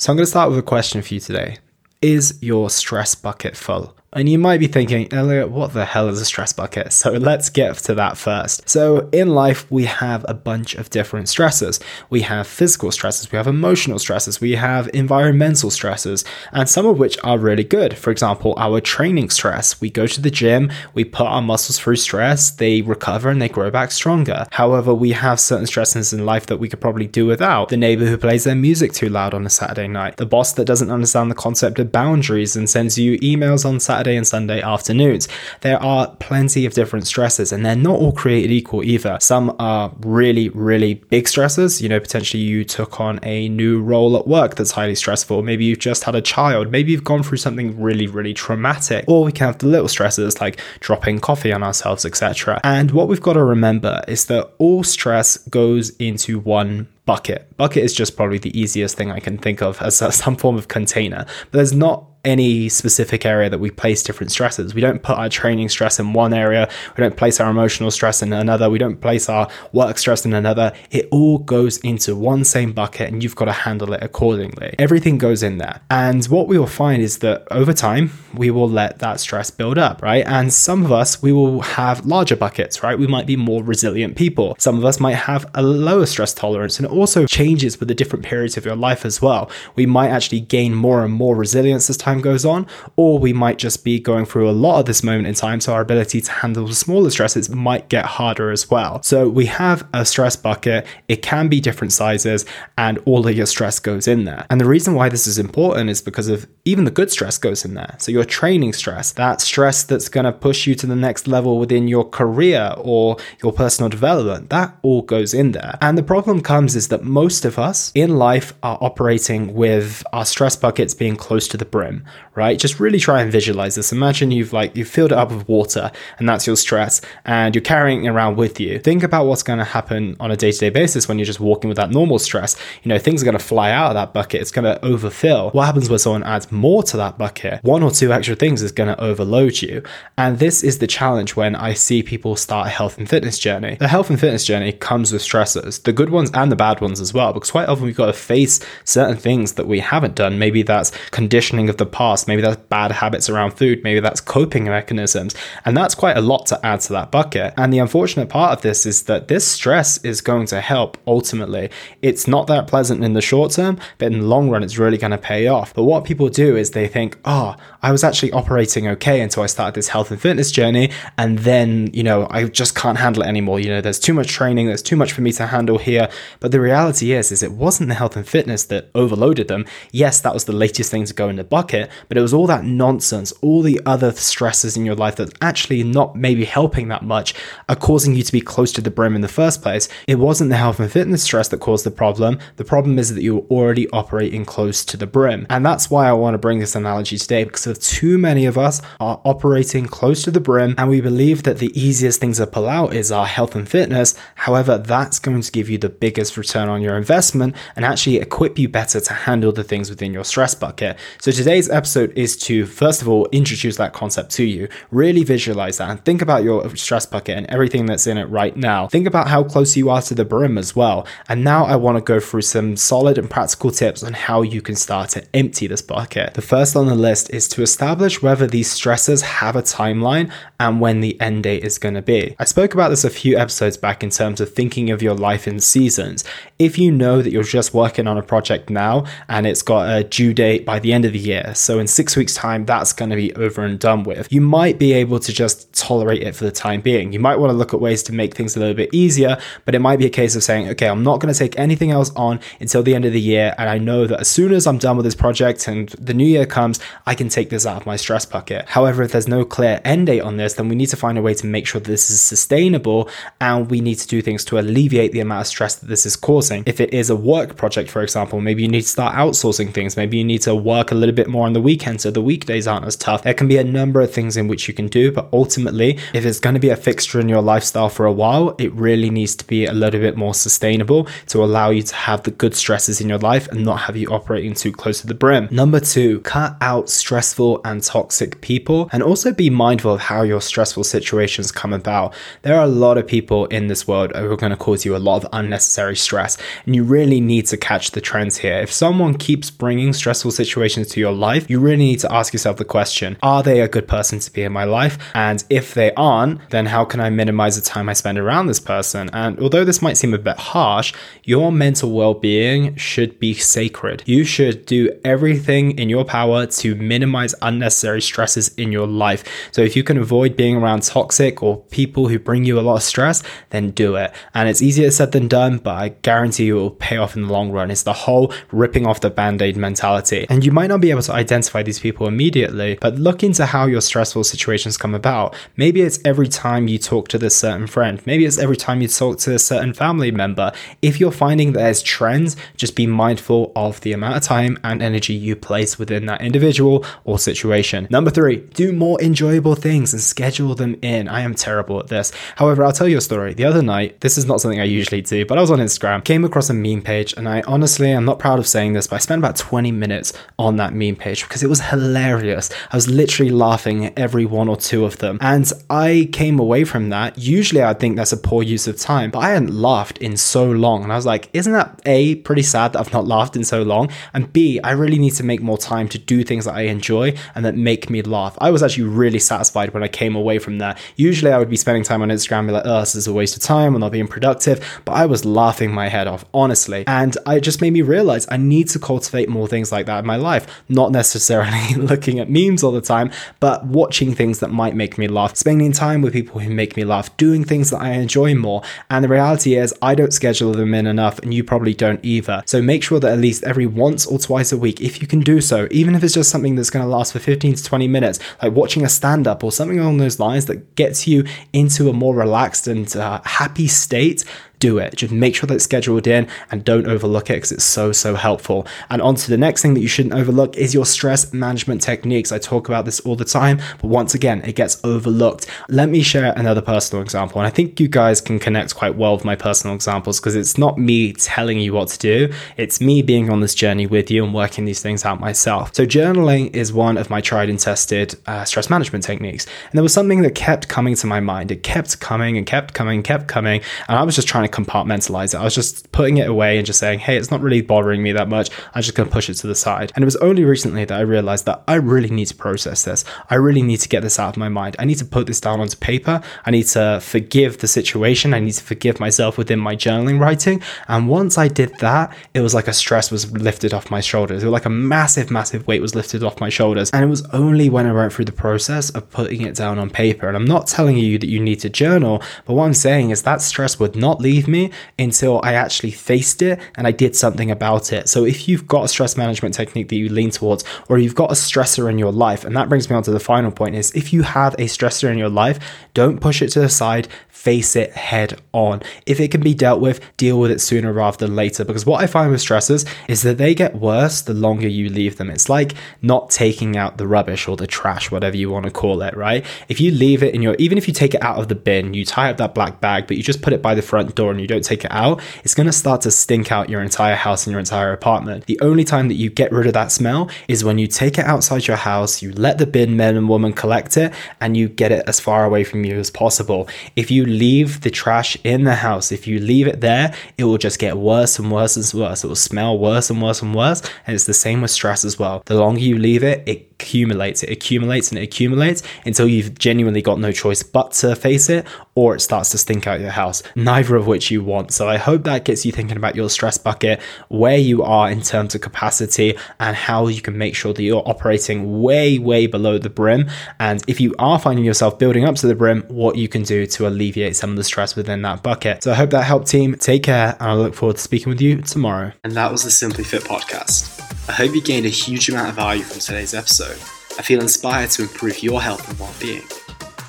So I'm going to start with a question for you today. Is your stress bucket full? And you might be thinking, Elliot, what the hell is a stress bucket? So let's get to that first. So in life, we have a bunch of different stresses. We have physical stresses, we have emotional stresses, we have environmental stresses, and some of which are really good. For example, our training stress. We go to the gym, we put our muscles through stress, they recover and they grow back stronger. However, we have certain stresses in life that we could probably do without. The neighbor who plays their music too loud on a Saturday night, the boss that doesn't understand the concept of boundaries and sends you emails on Saturday Saturday and Sunday afternoons. There are plenty of different stresses, and they're not all created equal either. Some are really, really big stresses. You know, potentially you took on a new role at work that's highly stressful. Maybe you've just had a child. Maybe you've gone through something really, really traumatic. Or we can have the little stresses like dropping coffee on ourselves, etc. And what we've got to remember is that all stress goes into one bucket. Bucket is just probably the easiest thing I can think of as some form of container. But there's not any specific area that we place different stresses. We don't put our training stress in one area, we don't place our emotional stress in another, we don't place our work stress in another. It all goes into one same bucket and you've got to handle it accordingly. Everything goes in there. And what we will find is that over time, we will let that stress build up, right? And some of us, we will have larger buckets, right? We might be more resilient people. Some of us might have a lower stress tolerance and it also changes with the different periods of your life as well. We might actually gain more and more resilience as time time goes on, or we might just be going through a lot at this moment in time, so our ability to handle the smaller stresses might get harder as well. So we have a stress bucket, it can be different sizes, and all of your stress goes in there. And the reason why this is important is because of even the good stress goes in there. So your training stress, that stress that's going to push you to the next level within your career or your personal development, that all goes in there. And the problem comes is that most of us in life are operating with our stress buckets being close to the brim right? Just really try and visualize this. Imagine you've like you've filled it up with water and that's your stress and you're carrying it around with you. Think about what's going to happen on a day-to-day basis when you're just walking with that normal stress. You know, things are going to fly out of that bucket. It's going to overfill. What happens when someone adds more to that bucket? One or two extra things is going to overload you. And this is the challenge when I see people start a health and fitness journey. The health and fitness journey comes with stressors, the good ones and the bad ones as well, because quite often we've got to face certain things that we haven't done. Maybe that's conditioning of the past, maybe that's bad habits around food, maybe that's coping mechanisms. And that's quite a lot to add to that bucket. And the unfortunate part of this is that this stress is going to help ultimately. It's not that pleasant in the short term, but in the long run, it's really going to pay off. But what people do is they think, oh, I was actually operating okay until I started this health and fitness journey. And then, you know, I just can't handle it anymore. You know, there's too much training, there's too much for me to handle here. But the reality is, is it wasn't the health and fitness that overloaded them. Yes, that was the latest thing to go in the bucket but it was all that nonsense, all the other stresses in your life that's actually not maybe helping that much are causing you to be close to the brim in the first place. It wasn't the health and fitness stress that caused the problem. The problem is that you were already operating close to the brim. And that's why I want to bring this analogy today because too many of us are operating close to the brim and we believe that the easiest things to pull out is our health and fitness. However, that's going to give you the biggest return on your investment and actually equip you better to handle the things within your stress bucket. So today's episode is to, first of all, introduce that concept to you, really visualize that, and think about your stress bucket and everything that's in it right now. Think about how close you are to the brim as well. And now I want to go through some solid and practical tips on how you can start to empty this bucket. The first on the list is to establish whether these stresses have a timeline and when the end date is going to be. I spoke about this a few episodes back in terms of thinking of your life in seasons. If you know that you're just working on a project now and it's got a due date by the end of the year, so in six weeks' time, that's going to be over and done with. You might be able to just tolerate it for the time being. You might want to look at ways to make things a little bit easier, but it might be a case of saying, okay, I'm not going to take anything else on until the end of the year. And I know that as soon as I'm done with this project and the new year comes, I can take this out of my stress bucket. However, if there's no clear end date on this, then we need to find a way to make sure that this is sustainable and we need to do things to alleviate the amount of stress that this is causing. If it is a work project, for example, maybe you need to start outsourcing things. Maybe you need to work a little bit more on the weekend so the weekdays aren't as tough. There can be a number of things in which you can do, but ultimately, if it's going to be a fixture in your lifestyle for a while, it really needs to be a little bit more sustainable to allow you to have the good stresses in your life and not have you operating too close to the brim. Number two, cut out stressful and toxic people and also be mindful of how your stressful situations come about. There are a lot of people in this world who are going to cause you a lot of unnecessary stress, and you really need to catch the trends here. If someone keeps bringing stressful situations to your life, you really need to ask yourself the question Are they a good person to be in my life? And if they aren't, then how can I minimize the time I spend around this person? And although this might seem a bit harsh, your mental well being should be sacred. You should do everything in your power to minimize unnecessary stresses in your life. So if you can avoid being around toxic or people who bring you a lot of stress, then do it. And it's easier said than done, but I guarantee you it will pay off in the long run. It's the whole ripping off the band aid mentality. And you might not be able to identify these people immediately, but look into how your stressful situations come about. Maybe it's every time you talk to this certain friend, maybe it's every time you talk to a certain family member. If you're finding there's trends, just be mindful of the amount of time and energy you place within that individual or situation. Number three, do more enjoyable things and schedule them in. I am terrible at this. However, I'll tell you a story. The other night, this is not something I usually do, but I was on Instagram, came across a meme page, and I honestly, I'm not proud of saying this, but I spent about 20 minutes on that meme page because it was hilarious. I was literally laughing at every one or two of them. And I came away from that. Usually I'd think that's a poor use of time, but I hadn't laughed in so long. And I was like, isn't that A, pretty sad that I've not laughed in so long? And B, I really need to make more time to do things that I enjoy and that make me laugh. I was actually really satisfied when I came away from that. Usually I would be spending time on Instagram and be like, oh, this is a waste of time, I'm not being productive. But I was laughing my head off, honestly. And it just made me realize I need to cultivate more things like that in my life. Not necessarily looking at memes all the time, but watching things that might make me laugh, spending time with people who make me laugh, doing things that I enjoy more. And the reality is, I don't schedule them in enough, and you probably don't either. So make sure that at least every once or twice a week, if you can do so, even if it's just something that's going to last for 15 to 20 minutes, like watching a stand up or something along those lines that gets you into a more relaxed and uh, happy state, do it. Just make sure that it's scheduled in and don't overlook it because it's so, so helpful. And on to the next thing that you shouldn't overlook is your stress management techniques. I talk about this all the time, but once again, it gets overlooked. Let me share another personal example. And I think you guys can connect quite well with my personal examples because it's not me telling you what to do, it's me being on this journey with you and working these things out myself. So, journaling is one of my tried and tested uh, stress management techniques. And there was something that kept coming to my mind. It kept coming and kept coming, and kept coming. And I was just trying to compartmentalize it. I was just putting it away and just saying, hey, it's not really bothering me that much. I'm just going to push it to the side. And it was only recently that I realized that I really need to process this. I really need to get this out of my mind. I need to put this down onto paper. I need to forgive the situation. I need to forgive myself within my journaling writing. And once I did that, it was like a stress was lifted off my shoulders. It was like a massive, massive weight was lifted off my shoulders. And it was only when I went through the process of putting it down on paper. And I'm not telling you that you need to journal, but what I'm saying is that stress would not leave me until I actually faced it and I did something about it. So if you've got a stress management technique that you lean towards, or you've got a stressor in your life, and that brings me on to the final point is if you have a stressor in your life, don't push it to the side, face it head on. If it can be dealt with, deal with it sooner rather than later. Because what I find with stressors is that they get worse the longer you leave them. It's like not taking out the rubbish or the trash, whatever you want to call it, right? If you leave it in your, even if you take it out of the bin, you tie up that black bag, but you just put it by the front door and you don't take it out, it's going to start to stink out your entire house and your entire apartment. The only time that you get rid of that smell is when you take it outside your house, you let the bin men and women collect it, and you get it as far away from you as possible. If you leave the trash in the house, if you leave it there, it will just get worse and worse and worse. It will smell worse and worse and worse. And it's the same with stress as well. The longer you leave it, it accumulates, it accumulates and it accumulates until you've genuinely got no choice but to face it or it starts to stink out your house, neither of which you want. So I hope that gets you thinking about your stress bucket, where you are in terms of capacity, and how you can make sure that you're operating way, way below the brim. And if you are finding yourself building up to the brim, what you can do to alleviate some of the stress within that bucket. So I hope that helped, team. Take care, and I look forward to speaking with you tomorrow. And that was the Simply Fit podcast. I hope you gained a huge amount of value from today's episode. I feel inspired to improve your health and well-being.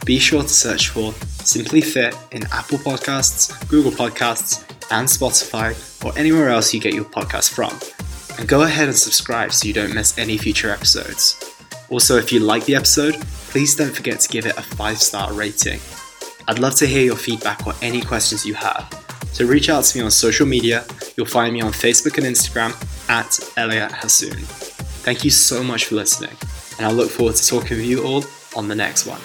Be sure to search for Simply Fit in Apple Podcasts, Google Podcasts, and Spotify, or anywhere else you get your podcasts from. And go ahead and subscribe so you don't miss any future episodes. Also, if you like the episode, please don't forget to give it a 5 star rating. I'd love to hear your feedback or any questions you have. So reach out to me on social media. You'll find me on Facebook and Instagram at Elliot Hasoon. Thank you so much for listening, and I look forward to talking with you all on the next one.